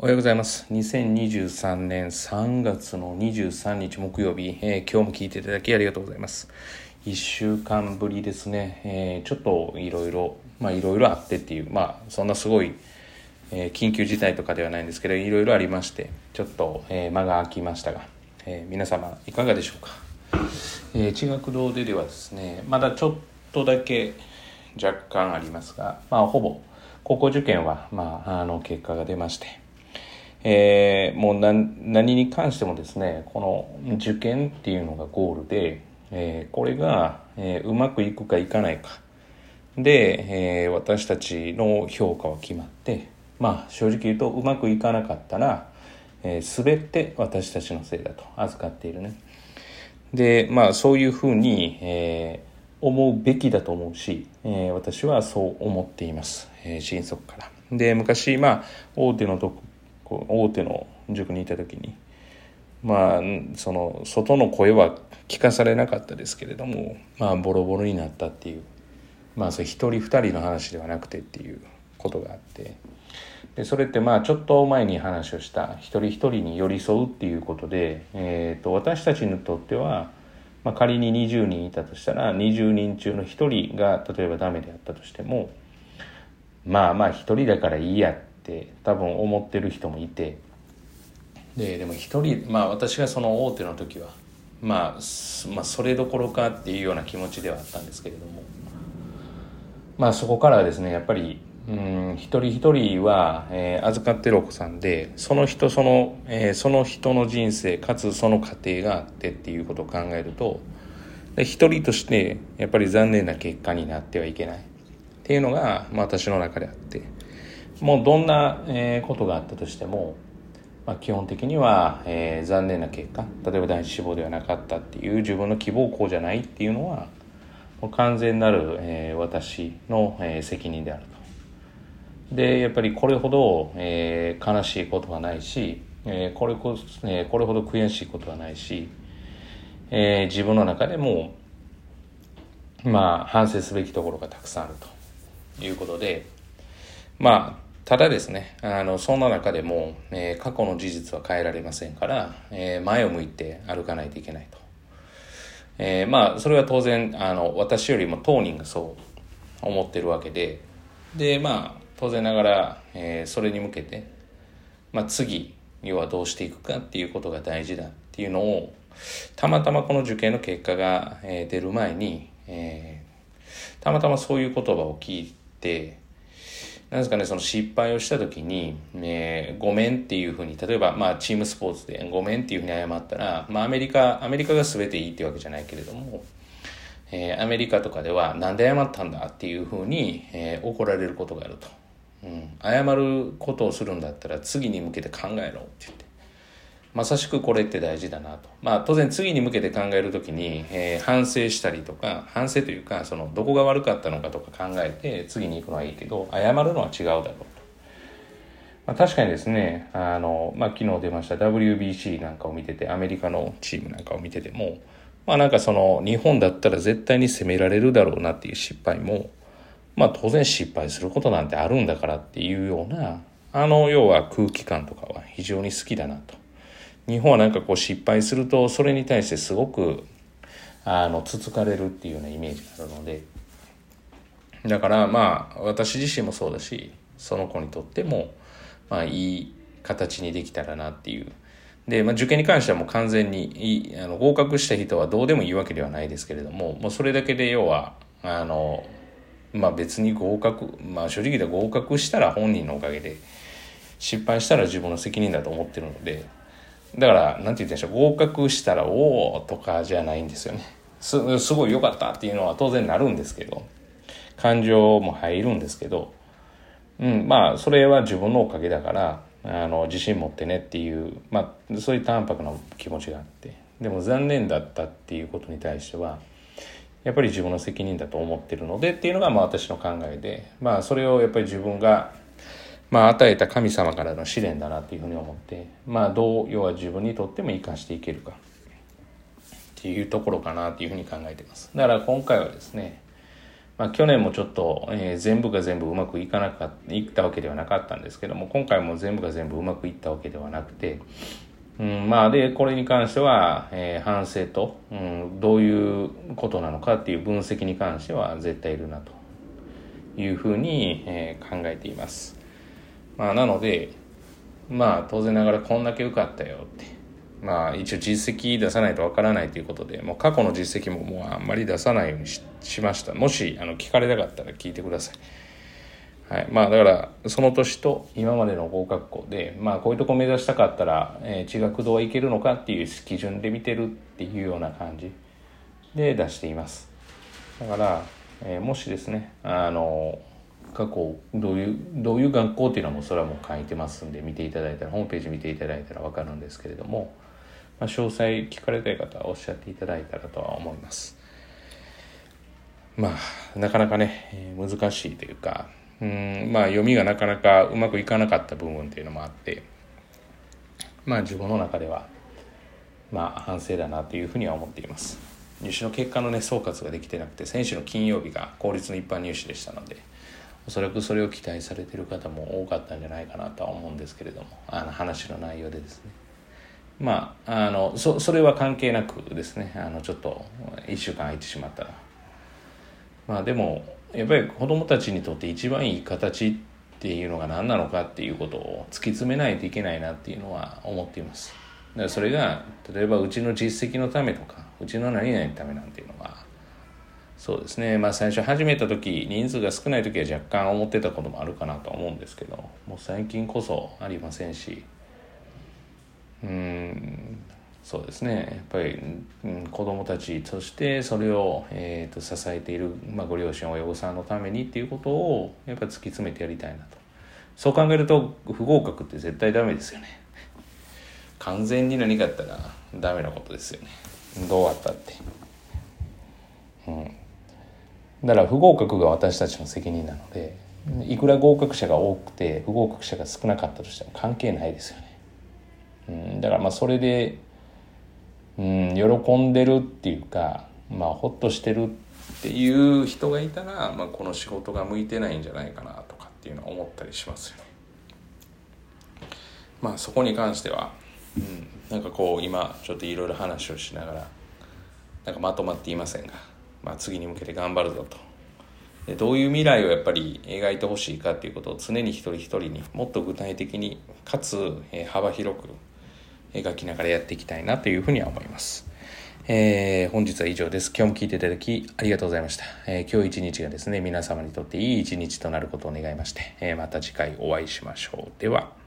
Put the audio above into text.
おはようございます。2023年3月の23日木曜日、えー、今日も聞いていただきありがとうございます。1週間ぶりですね、えー、ちょっといろいろ、まあいろいろあってっていう、まあそんなすごい、えー、緊急事態とかではないんですけど、いろいろありまして、ちょっと、え間が空きましたが、え皆様いかがでしょうか？え地学堂でではですね、まだちょっとだけ若干ありますが、まあほぼ高校受験は、まあ、あの結果が出まして、えー、もう何に関してもですねこの受験っていうのがゴールで、えー、これが、えー、うまくいくかいかないか。で、えー、私たちの評価は決まってまあ正直言うとうまくいかなかったら、えー、全て私たちのせいだと預かっているね。でまあそういうふうに、えー、思うべきだと思うし、えー、私はそう思っています、えー、心底から。で昔まあ大手のこう大手の塾にいた時にまあその外の声は聞かされなかったですけれどもまあボロボロになったっていうまあそれ一人二人の話ではなくてっていうことがあってでそれってまあちょっと前に話をした一人一人に寄り添うっていうことで、えー、と私たちにとっては、まあ、仮に20人いたとしたら20人中の1人が例えばダメであったとしてもまあまあ1人だからいいやって多分思ってる人もいて。ででも一人まあ私がその大手の時は、まあ、まあそれどころかっていうような気持ちではあったんですけれども。まあそこからですねやっぱりうん一人一人は、えー、預かってるお子さんでその人その、えー、その人の人生かつその家庭があってっていうことを考えると一人としてやっぱり残念な結果になってはいけない。っていうのが、まあ、私の中であって。もうどんな、えことがあったとしても、まあ、基本的には、えー、残念な結果例えば第一志望ではなかったっていう自分の希望校じゃないっていうのはもう完全なる、えー、私の、えー、責任であると。でやっぱりこれほど、え、悲しいことはないし、え、これこえ、これほど悔しいことはないし、え、自分の中でもまあ反省すべきところがたくさんあるということでまあただですね、あの、そんな中でも、えー、過去の事実は変えられませんから、えー、前を向いて歩かないといけないと。えー、まあ、それは当然、あの、私よりも当人がそう思ってるわけで、で、まあ、当然ながら、えそれに向けて、まあ、次、要はどうしていくかっていうことが大事だっていうのを、たまたまこの受験の結果が、え出る前に、えたまたまそういう言葉を聞いて、なんですかね、その失敗をした時に、えー、ごめんっていうふうに、例えば、まあ、チームスポーツでごめんっていうふうに謝ったら、まあ、アメリカ、アメリカが全ていいってわけじゃないけれども、えー、アメリカとかでは、なんで謝ったんだっていうふうに、えー、怒られることがあると。うん。謝ることをするんだったら、次に向けて考えろって言って。まさしくこれって大事だなと。まあ当然次に向けて考えるときに、えー、反省したりとか、反省というか、そのどこが悪かったのかとか考えて次に行くのはいいけど、謝るのは違うだろうと。まあ、確かにですね、あの、まあ昨日出ました WBC なんかを見てて、アメリカのチームなんかを見てても、まあなんかその日本だったら絶対に責められるだろうなっていう失敗も、まあ当然失敗することなんてあるんだからっていうような、あの要は空気感とかは非常に好きだなと。日本はなんかこう失敗するとそれに対してすごくあのつつかれるっていうようなイメージがあるので。だからまあ私自身もそうだしその子にとってもまあいい形にできたらなっていう。で、まあ、受験に関してはもう完全にあの合格した人はどうでもいいわけではないですけれどももうそれだけで要はあのまあ別に合格まあ正直で合格したら本人のおかげで失敗したら自分の責任だと思ってるのでだから、なんて言ってんでしょう、合格したら、おおとかじゃないんですよね。す、すごい良かったっていうのは当然なるんですけど、感情も入るんですけど、うん、まあ、それは自分のおかげだから、あの、自信持ってねっていう、まあ、そういう淡白な気持ちがあって、でも残念だったっていうことに対しては、やっぱり自分の責任だと思ってるのでっていうのがまあ私の考えで、まあそれをやっぱり自分がまあ、与えた神様からの試練だなっていうふうに思って、まあ、どう、要は自分にとっても生かしていけるかっていうところかなっていうふうに考えてます。だから今回はですね、まあ、去年もちょっと、えー、全部が全部うまくいかなかったいったわけではなかったんですけども今回も全部が全部うまくいったわけではなくて、うん、まあでこれに関しては、えー、反省と、うん、どういうことなのかっていう分析に関しては絶対いるなというふうに、えー、考えています。まあ、なのでまあ当然ながらこんだけ受かったよってまあ一応実績出さないとわからないということで、もう過去の実績ももうあんまり出さないようにしました。もしあの聞かれたかったら聞いてください。はい。まあだからその年と今までの合格校で、まあこういうとこ目指したかったら、えー、地学堂はいけるのかっていう基準で見てるっていうような感じで出しています。だから、えー、もしですね、あの、過去どういうどういう学校っていうのもそれはもう書いてますんで見ていただいたらホームページ見ていただいたら分かるんですけれども、まあ、詳細聞かれたい方はおっしゃっていただいたらとは思います。まあなかなかね、えー、難しいというかうんまあ読みがなかなかうまくいかなかった部分っていうのもあってまあ自分の中ではまあ反省だなというふうには思っています。入試の結果のね総括ができてなくて先週の金曜日が公立の一般入試でしたのでおそらくそれを期待されてる方も多かったんじゃないかなとは思うんですけれどもあの話の内容でですね。まああのそそれは関係なくですねあのちょっと1週間空いてしまった。らまあでもやっぱり子どもたちにとって一番いい形っていうのが何なのかっていうことを突き詰めないといけないなっていうのは思っています。だからそれが例えばうちの実績のためとかうちの何々のためなんていうのはそうですね。まあ最初始めた時人数が少ない時は若干思ってたこともあるかなと思うんですけどもう最近こそありませんし。うんそうですね。やっぱり、うん、子供たちとしてそれを、えーと、支えている、まあ、ご両親親御さんのためにっていうことをやっぱ突き詰めてやりたいなと。そう考えると不合格って絶対ダメですよね。完全に何かあったらダメなことですよね。どうあったって。うん。だから不合格が私たちの責任なのでいくら合格者が多くて不合格者が少なかったとしても関係ないですよね。うん、だからまあそれで、うん、喜んでるっていうか、まあ、ほっとしてるっていう人がいたら、まあ、この仕事が向いてないんじゃないかなとかっていうのは思ったりしますよね。まあそこに関しては、うん、なんかこう今ちょっといろいろ話をしながらなんかまとまっていませんが。まあ、次に向けて頑張るぞとでどういう未来をやっぱり描いてほしいかっていうことを常に一人一人にもっと具体的にかつ、え幅広く描きながらやっていきたいなというふうには思います。えー、本日は以上です。今日も聞いていただきありがとうございました。えー、今日一日がですね、皆様にとっていい一日となることを願いまして、えー、また次回お会いしましょう。では。